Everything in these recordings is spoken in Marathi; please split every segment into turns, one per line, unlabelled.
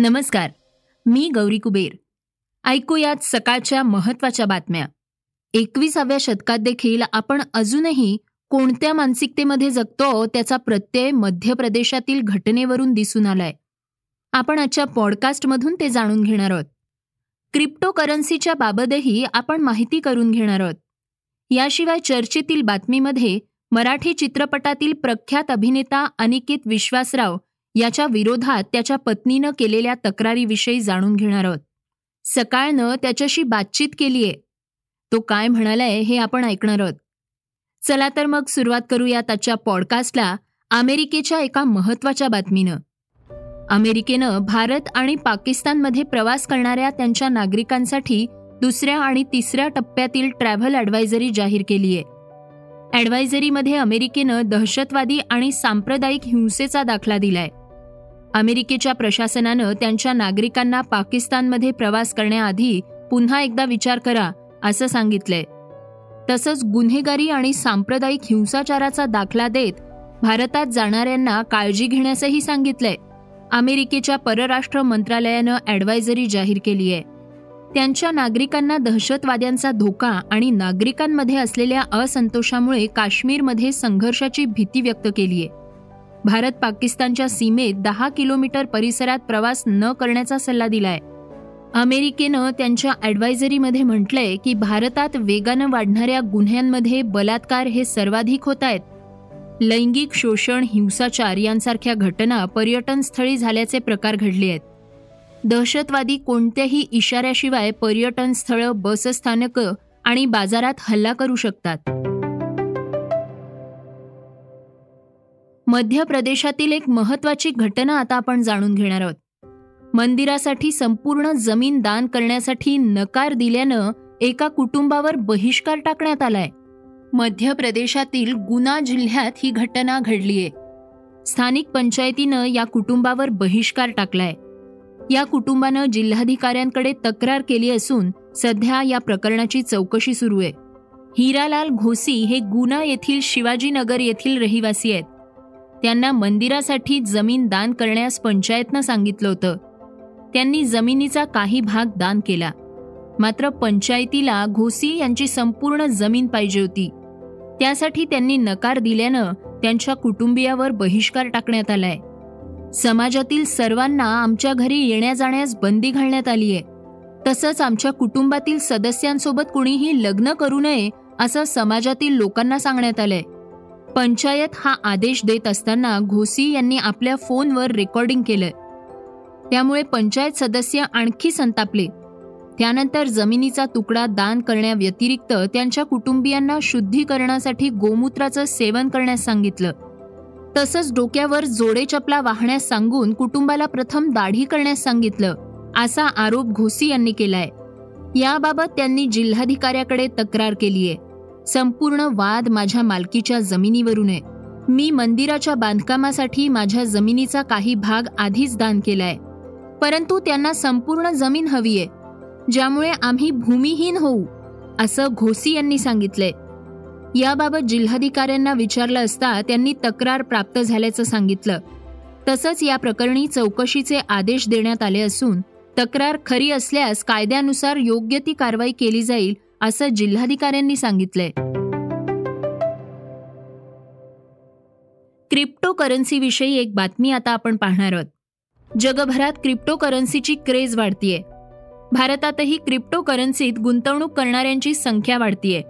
नमस्कार मी गौरी कुबेर. ऐकूयात सकाळच्या महत्त्वाच्या बातम्या. एकविसाव्या शतकात देखील आपण अजूनही कोणत्या मानसिकतेमध्ये जगतो त्याचा प्रत्यय मध्य प्रदेशातील घटनेवरून दिसून आलाय. आपण आजच्या पॉडकास्टमधून ते जाणून घेणार आहोत. क्रिप्टो करन्सीच्या बाबतही आपण माहिती करून घेणार आहोत. याशिवाय चर्चेतील बातमीमध्ये मराठी चित्रपटातील प्रख्यात अभिनेता अनिकेत विश्वासराव याच्या विरोधात त्याच्या पत्नीनं केलेल्या तक्रारीविषयी जाणून घेणार आहोत. सकाळनं त्याच्याशी बातचीत केलीये. तो काय म्हणालाय हे आपण ऐकणार आहोत. चला तर मग सुरुवात करूया त्याच्या पॉडकास्टला अमेरिकेच्या एका महत्त्वाच्या बातमीनं. अमेरिकेनं भारत आणि पाकिस्तानमध्ये प्रवास करणाऱ्या त्यांच्या नागरिकांसाठी दुसऱ्या आणि तिसऱ्या टप्प्यातील ट्रॅव्हल ॲडवायझरी जाहीर केली आहे ॲडवायझरीमध्ये अमेरिकेनं दहशतवादी आणि सांप्रदायिक हिंसेचा दाखला दिलाय. अमेरिकेच्या प्रशासनानं त्यांच्या नागरिकांना पाकिस्तानमध्ये प्रवास करण्याआधी पुन्हा एकदा विचार करा असं सांगितलंय. तसंच गुन्हेगारी आणि सांप्रदायिक हिंसाचाराचा दाखला देत भारतात जाणाऱ्यांना काळजी घेण्यासही सांगितलंय. अमेरिकेच्या परराष्ट्र मंत्रालयानं ॲडवायझरी जाहीर केली आहे त्यांच्या नागरिकांना दहशतवाद्यांचा धोका आणि नागरिकांमध्ये असलेल्या असंतोषामुळे काश्मीरमध्ये संघर्षाची भीती व्यक्त केली आहे भारत पाकिस्तानच्या सीमेत दहा किलोमीटर परिसरात प्रवास न करण्याचा सल्ला दिलाय. अमेरिकेनं त्यांच्या ॲडवायझरीमध्ये म्हटलंय की भारतात वेगानं वाढणाऱ्या गुन्ह्यांमध्ये बलात्कार हे सर्वाधिक होत आहेत. लैंगिक शोषण हिंसाचार यांसारख्या घटना पर्यटनस्थळी झाल्याचे प्रकार घडले आहेत. दहशतवादी कोणत्याही इशाऱ्याशिवाय पर्यटनस्थळं बसस्थानकं आणि बाजारात हल्ला करू शकतात. मध्य प्रदेशातील एक महत्वाची घटना आता आपण जाणून घेणार आहोत. मंदिरासाठी संपूर्ण जमीन दान करण्यासाठी नकार दिल्यानं एका कुटुंबावर बहिष्कार टाकण्यात आलाय. मध्य प्रदेशातील गुना जिल्ह्यात ही घटना घडलीय. स्थानिक पंचायतीनं या कुटुंबावर बहिष्कार टाकलाय. या कुटुंबानं जिल्हाधिकाऱ्यांकडे तक्रार केली असून सध्या या प्रकरणाची चौकशी सुरू आहे हिरालाल घोसी हे गुना येथील शिवाजीनगर येथील रहिवासी आहेत. त्यांना मंदिरासाठी जमीन दान करण्यास पंचायतनं सांगितलं होतं. त्यांनी जमिनीचा काही भाग दान केला. मात्र पंचायतीला घोसी यांची संपूर्ण जमीन पाहिजे होती. त्यासाठी त्यांनी नकार दिल्यानं त्यांच्या कुटुंबियावर बहिष्कार टाकण्यात आलाय. समाजातील सर्वांना आमच्या घरी येण्या जाण्यास बंदी घालण्यात आली आहे तसंच आमच्या कुटुंबातील सदस्यांसोबत कुणीही लग्न करू नये असं समाजातील लोकांना सांगण्यात आलंय. पंचायत हा आदेश देत असताना घोसी यांनी आपल्या फोनवर रेकॉर्डिंग केलंय त्यामुळे पंचायत सदस्य आणखी संतापले. त्यानंतर जमिनीचा तुकडा दान करण्याव्यतिरिक्त त्यांच्या कुटुंबियांना शुद्धीकरणासाठी गोमूत्राचं सेवन करण्यास सांगितलं. तसंच डोक्यावर जोडे चपला वाहण्यास सांगून कुटुंबाला प्रथम दाढी करण्यास सांगितलं असा आरोप घोसी यांनी केलाय. याबाबत त्यांनी जिल्हाधिकाऱ्याकडे तक्रार केलीय. संपूर्ण वाद माझ्या मालकीच्या जमिनीवरून आहे. मी मंदिराच्या बांधकामासाठी माझ्या जमिनीचा काही भाग आधीच दान केलाय. परंतु त्यांना संपूर्ण जमीन हवीये ज्यामुळे आम्ही भूमिहीन होऊ असं घोसी यांनी सांगितलंय. याबाबत जिल्हाधिकाऱ्यांना विचारलं असता त्यांनी तक्रार प्राप्त झाल्याचं सांगितलं. तसंच या प्रकरणी चौकशीचे आदेश देण्यात आले असून तक्रार खरी असल्यास कायद्यानुसार योग्य ती कारवाई केली जाईल असं जिल्हाधिकाऱ्यांनी सांगितलंय. क्रिप्टो करन्सीविषयी एक बातमी आता आपण पाहणार आहोत. जगभरात क्रिप्टो करन्सीची क्रेज वाढतीये. भारतातही क्रिप्टो करन्सीत गुंतवणूक करणाऱ्यांची संख्या वाढतीये.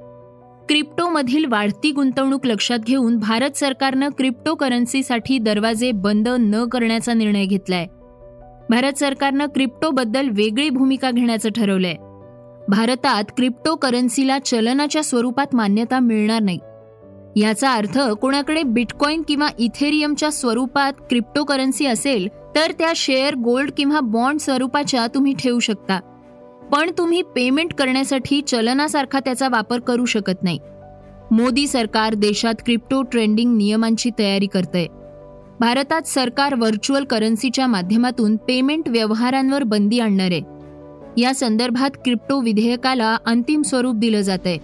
क्रिप्टोमधील वाढती गुंतवणूक लक्षात घेऊन भारत सरकारनं क्रिप्टो करन्सीसाठी दरवाजे बंद न करण्याचा निर्णय घेतलाय. भारत सरकारनं क्रिप्टोबद्दल वेगळी भूमिका घेण्याचं ठरवलंय. भारतात क्रिप्टो करन्सीला चलनाच्या स्वरूपात मान्यता मिळणार नाही. याचा अर्थ कोणाकडे बिटकॉईन किंवा इथेरियमच्या स्वरूपात क्रिप्टोकरन्सी असेल तर त्या शेअर गोल्ड किंवा बॉन्ड स्वरूपाच्या तुम्ही ठेवू शकता. पण तुम्ही पेमेंट करण्यासाठी चलनासारखा त्याचा वापर करू शकत नाही. मोदी सरकार देशात क्रिप्टो ट्रेंडिंग नियमांची तयारी करतंय. भारतात सरकार व्हर्च्युअल करन्सीच्या माध्यमातून पेमेंट व्यवहारांवर बंदी आणणार. आहे या संदर्भात क्रिप्टो विधेयकाला अंतिम स्वरूप दिलं जात आहे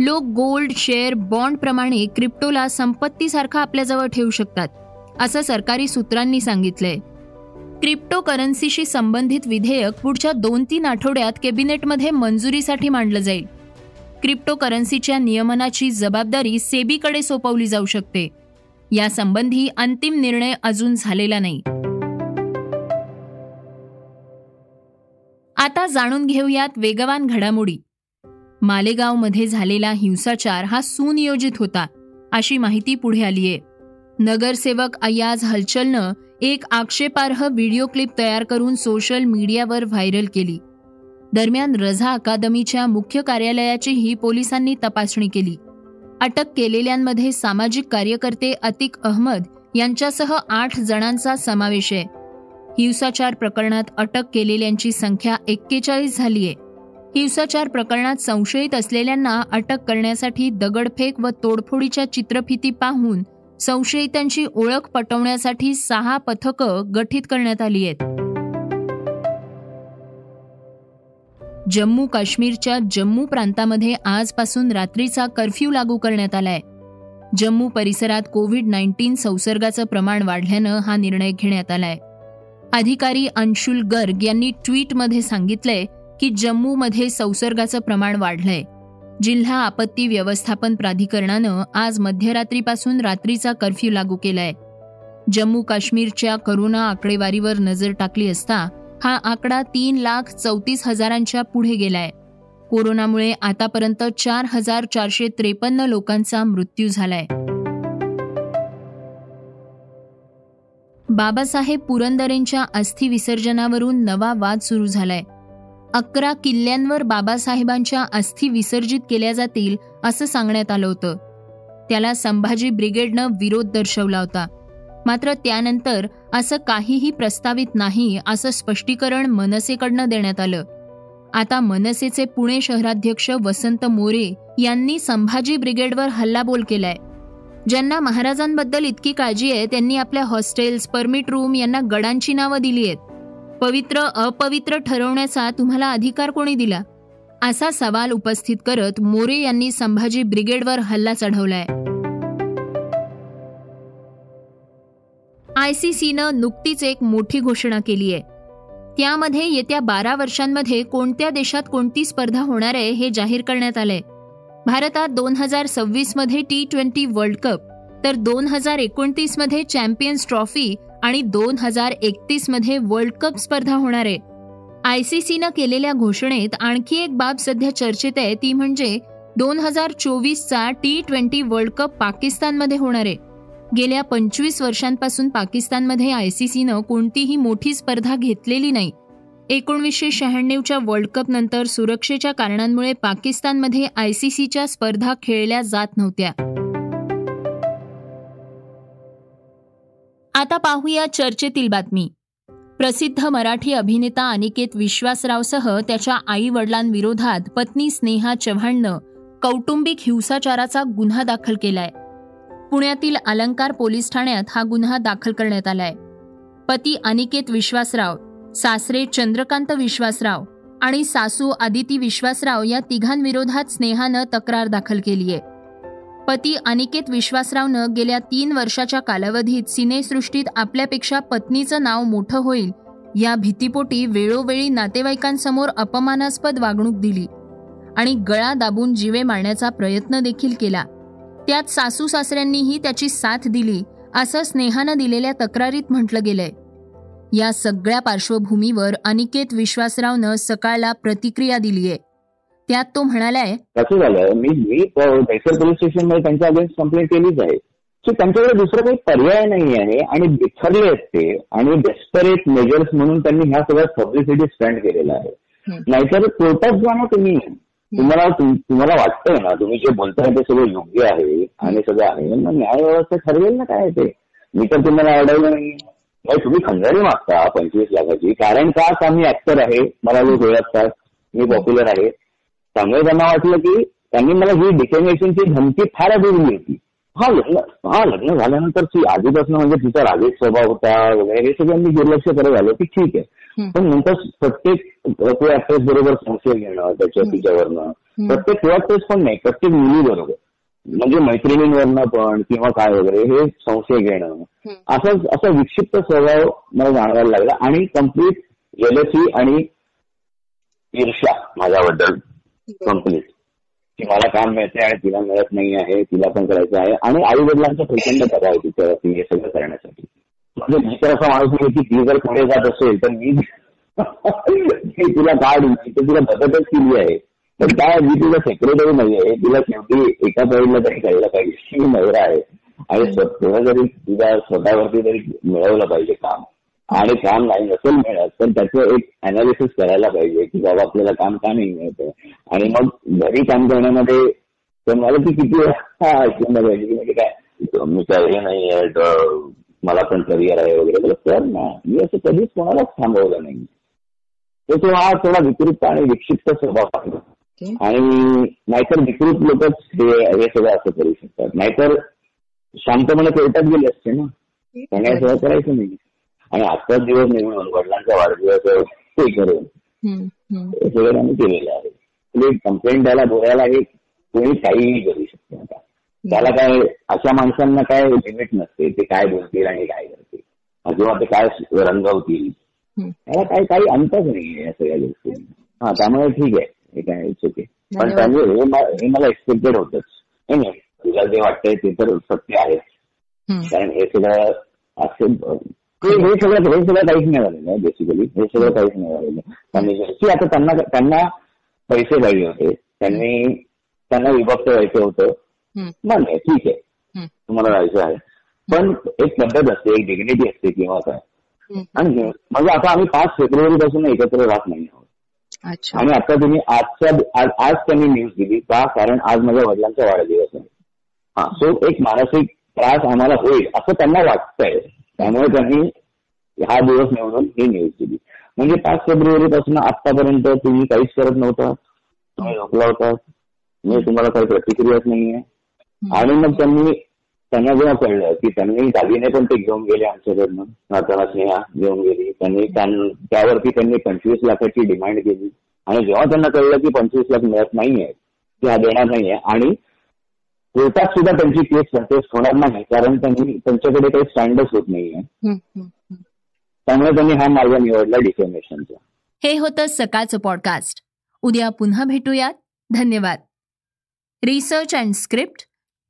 लोक गोल्ड शेअर बॉन्ड प्रमाणे क्रिप्टोला संपत्तीसारखा आपल्याजवळ ठेवू शकतात असं सरकारी सूत्रांनी सांगितलंय. क्रिप्टो करन्सीशी संबंधित विधेयक पुढच्या दोन तीन आठवड्यात कॅबिनेटमध्ये मंजुरीसाठी मांडलं जाईल. क्रिप्टो करन्सीच्या नियमनाची जबाबदारी सेबीकडे सोपवली जाऊ शकते. यासंबंधी अंतिम निर्णय अजून झालेला नाही. आता जाणून घेऊयात वेगवान घडामोडी. मालेगावमध्ये झालेला हिंसाचार हा सुनियोजित होता अशी माहिती पुढे आलीये. नगरसेवक अयाज हलचलनं एक आक्षेपार्ह व्हिडिओ क्लिप तयार करून सोशल मीडियावर व्हायरल केली. दरम्यान रझा अकादमीच्या मुख्य कार्यालयाचीही पोलिसांनी तपासणी केली. अटक केलेल्यांमध्ये सामाजिक कार्यकर्ते अतिक अहमद यांच्यासह आठ जणांचा समावेश आहे. हिंसाचार प्रकरणात अटक केलेल्यांची संख्या एक्केचाळीस झालीय. हिंसाचार प्रकरणात संशयित असलेल्यांना अटक करण्यासाठी दगडफेक व तोडफोडीच्या चित्रफिती पाहून संशयितांची ओळख पटवण्यासाठी सहा पथकं गठीत करण्यात आली आहेत जम्मू काश्मीरच्या जम्मू प्रांतामध्ये आजपासून रात्रीचा कर्फ्यू लागू करण्यात आलाय. जम्मू परिसरात कोविड नाईन्टीन संसर्गाचं प्रमाण वाढल्यानं हा निर्णय घेण्यात आलाय. अधिकारी अंशुल गर्ग यांनी ट्विटमध्ये सांगितलंय की जम्मूमध्ये संसर्गाचं प्रमाण वाढलंय. जिल्हा आपत्ती व्यवस्थापन प्राधिकरणानं आज मध्यरात्रीपासून रात्रीचा कर्फ्यू लागू केलाय. जम्मू काश्मीरच्या करोना आकडेवारीवर नजर टाकली असता हा आकडा तीन लाख चौतीस हजारांच्या पुढे गेलाय. कोरोनामुळे आतापर्यंत चार हजार चारशे त्रेपन्न लोकांचा मृत्यू झालाय. बाबासाहेब पुरंदरेंच्या अस्थि विसर्जनावरून नवा वाद सुरू झालाय. अकरा किल्ल्यांवर बाबासाहेबांच्या अस्थि विसर्जित केल्या जातील असं सांगण्यात आलं होतं. त्याला संभाजी ब्रिगेडनं विरोध दर्शवला होता. मात्र त्यानंतर असं काहीही प्रस्तावित नाही असं स्पष्टीकरण मनसेकडनं देण्यात आलं. आता मनसेचे पुणे शहराध्यक्ष वसंत मोरे यांनी संभाजी ब्रिगेडवर हल्लाबोल केलाय. ज्यांना महाराजांबद्दल इतकी काळजी आहे त्यांनी आपल्या हॉस्टेल्स परमिट रूम यांना गडांची नावं दिली आहेत. पवित्र अपवित्र ठरवण्याचा तुम्हाला अधिकार कोणी दिला? असा सवाल उपस्थित करत मोरे यांनी संभाजी ब्रिगेडवर हल्ला चढवलाय. आयसीसीनं नुकतीच एक मोठी घोषणा केली आहे. त्यामध्ये येत्या बारा वर्षांमध्ये कोणत्या देशात कोणती स्पर्धा होणार आहे हे जाहीर करण्यात आलंय. भारतात दोन हजार सव्वीसमध्ये टी ट्वेंटी वर्ल्ड कप तर दोन हजार एकोणतीसमध्ये चॅम्पियन्स ट्रॉफी आणि दोन हजार एकतीसमध्ये वर्ल्ड कप स्पर्धा होणार आहे. सीनं केलेल्या घोषणेत आणखी एक बाब सध्या चर्चेत आहे ती म्हणजे दोन हजार चोवीसचा टी ट्वेंटी वर्ल्ड कप पाकिस्तानमध्ये होणार आहे. गेल्या पंचवीस वर्षांपासून पाकिस्तानमध्ये आय सी सीनं कोणतीही मोठी स्पर्धा घेतलेली नाही. एकोणवीसशे शहाण्णवच्या वर्ल्ड कप नंतर सुरक्षेच्या कारणांमुळे पाकिस्तानमध्ये आयसीसीच्या स्पर्धा खेळल्या जात नव्हत्या. आता पाहूया चर्चेतील बातमी. प्रसिद्ध मराठी अभिनेता अनिकेत विश्वासरावसह त्याच्या आई वडिलांविरोधात पत्नी स्नेहा चव्हाणनं कौटुंबिक हिंसाचाराचा गुन्हा दाखल केलाय. पुण्यातील अलंकार पोलीस ठाण्यात हा गुन्हा दाखल करण्यात आलाय. पती अनिकेत विश्वासराव सासरे चंद्रकांत विश्वासराव आणि सासू आदिती विश्वासराव या तिघांविरोधात स्नेहानं तक्रार दाखल केली आहे पती अनिकेत विश्वासरावनं गेल्या तीन वर्षाच्या कालावधीत सिनेसृष्टीत आपल्यापेक्षा पत्नीचं नाव मोठं होईल या भीतीपोटी वेळोवेळी नातेवाईकांसमोर अपमानास्पद वागणूक दिली आणि गळा दाबून जीवे मारण्याचा प्रयत्न देखील केला. त्यात सासू सासऱ्यांनीही त्याची साथ दिली असं स्नेहानं दिलेल्या तक्रारीत म्हटलं गेलंय. या सगळ्या पार्श्वभूमीवर अनिकेत विश्वासरावनं सकाळला प्रतिक्रिया दिलीय त्यात तो म्हणालाय
कसं झालं मी मी दहिसर पोलीस स्टेशनमध्ये त्यांच्या अगेन्स्ट कंप्लेंट केलीच आहे. सो त्यांच्याकडे दुसरा काही पर्याय नाही आहे आणि बिथरले असते आणि डेस्परेट मेजर्स म्हणून त्यांनी ह्या सगळ्या पब्लिसिटी स्पेंड केलेला आहे. नाहीतर कोर्टात जाणं तुम्ही. तुम्हाला तुम्हाला वाटतंय ना तुम्ही जे बोलताय ते सगळं योग्य आहे आणि सगळं आहे. मग न्याय व्यवस्था ठरवेल ना काय ते. मी तर तुम्हाला अडवलं नाही तुम्ही खंजारी मागता. पंचवीस लाखाची. कारण का का मी ऍक्टर आहे? मला लोक ओळखतात. मी पॉप्युलर आहे. त्यामुळे त्यांना वाटलं की त्यांनी मला ही डिफेमेशनची धमकी फार आधी दिली होती. हा लग्न हा लग्न झाल्यानंतर ती आधीपासून म्हणजे तिचा रागेश स्वभाव होता वगैरे हे सगळं मी दुर्लक्ष करत आलो की ठीक आहे. पण नंतर प्रत्येक को ऍक्ट्रेस बरोबर संशय घेणं त्याच्या तिच्यावरनं. प्रत्येक ऍक्ट्रेस पण नाही प्रत्येक मुली बरोबर. म्हणजे मैत्रिणींवरनं पण किंवा काय वगैरे हे संशय घेणं. असा असा विक्षिप्त स्वभाव मला जाणवायला लागला. आणि कंप्लीट जेलसी आणि ईर्ष्या माझ्याबद्दल कंप्लीट की मला काम मिळते आणि तिला मिळत नाही आहे तिला पण करायचं आहे. आणि आई वडिलांचा प्रचंड दबाव आहे तिच्यावरती हे सगळं करण्यासाठी. म्हणजे मी तर असा माणूस नाही की ती जर पुढे जात असेल तर मी तिला काढ तर तिला मदतच केली आहे. पण काय मी तुझा सेक्रेटरी नाही आहे शेवटी एका साईडला तरी कळलं पाहिजे. ही महिला आहे. आणि तुला जरी तुझ्या स्वतःवरती तरी मिळवलं पाहिजे काम. आणि काम नाही नसेल मिळत पण त्याचं एक अनालिसिस करायला पाहिजे की बाबा आपल्याला काम का नाही मिळत आणि मग घरी काम करण्यामध्ये तर मला ती किती ऐकून पाहिजे म्हणजे काय मी काय हे नाही आहे मला पण करिअर आहे वगैरे. तर ना मी असं कधीच कोणालाच थांबवलं नाही. तर तो हा थोडा विकृत आणि विक्षिप्त स्वभाव आहे. आणि नाहीतर विकृत लोकच हे हे सगळं असं करू शकतात. नाहीतर शांतपणे कोर्टात गेले असते ना. त्यांनी सगळं करायचं नाही. आणि आजचाच दिवस निवडून वडिलांचा वाढदिवस हे करून. हे सगळं आम्ही केलेलं आहे. म्हणजे कंप्लेंट द्यायला बोलायला हे कोणी काहीही करू शकते आता त्याला काय अशा माणसांना काय लिमिट नसते. ते काय बोलतील आणि काय करतील. किंवा ते काय रंगवतील. त्याला काही काही अंतच नाही या सगळ्या गोष्टी हा त्यामुळे ठीक आहे. हे काय ओके पण त्यामुळे हे मला एक्सपेक्टेड होतच. नाही तुला जे वाटतंय ते तर सत्य आहे. कारण हे सगळं हे सगळं हे सगळं काहीच नाही झालेलं आहे बेसिकली हे सगळं काहीच नाही झालेलं त्यांनी आता त्यांना त्यांना पैसे पाहिजे होते. त्यांनी त्यांना विभक्त व्हायचं होतं. मान्य ठीक आहे. तुम्हाला राहायचं आहे. पण एक पद्धत असते एक डिग्निटी असते किंवा काय. आणि म्हणजे आता आम्ही पाच फेब्रुवारी पासून एकत्र राहत नाही आहोत. आणि आता तुम्ही आजच्या आज त्यांनी न्यूज दिली का? कारण आज माझ्या वडिलांचा वाढदिवस आहे. हा सो एक मानसिक त्रास आम्हाला होईल असं त्यांना वाटतंय. त्यामुळे त्यांनी हा दिवस निवडून ही न्यूज दिली. म्हणजे पाच फेब्रुवारी पासून आतापर्यंत तुम्ही काहीच करत नव्हता. तुम्ही झोपला होता. म्हणजे तुम्हाला काही प्रतिक्रियाच नाहीये. आणि मग त्यांनी त्यांना जेव्हा कळलं की त्यांनी दागिने पण ते घेऊन गेले आमच्याकडनं नाताना स्नेहा घेऊन गेली. त्यांनी त्यावरती त्यांनी पंचवीस लाखाची डिमांड केली. आणि जेव्हा त्यांना कळलं की पंचवीस लाख मिळत नाहीये हा देणार नाहीये आणि कोर्टात सुद्धा त्यांची केस कंटेस्ट होणार नाही कारण त्यांनी त्यांच्याकडे काही स्टँडच होत नाहीये. त्यामुळे त्यांनी हा मार्ग निवडला डिफेमेशनचा
हे होतं सकाळचं पॉडकास्ट उद्या पुन्हा भेटूयात. धन्यवाद. Research and script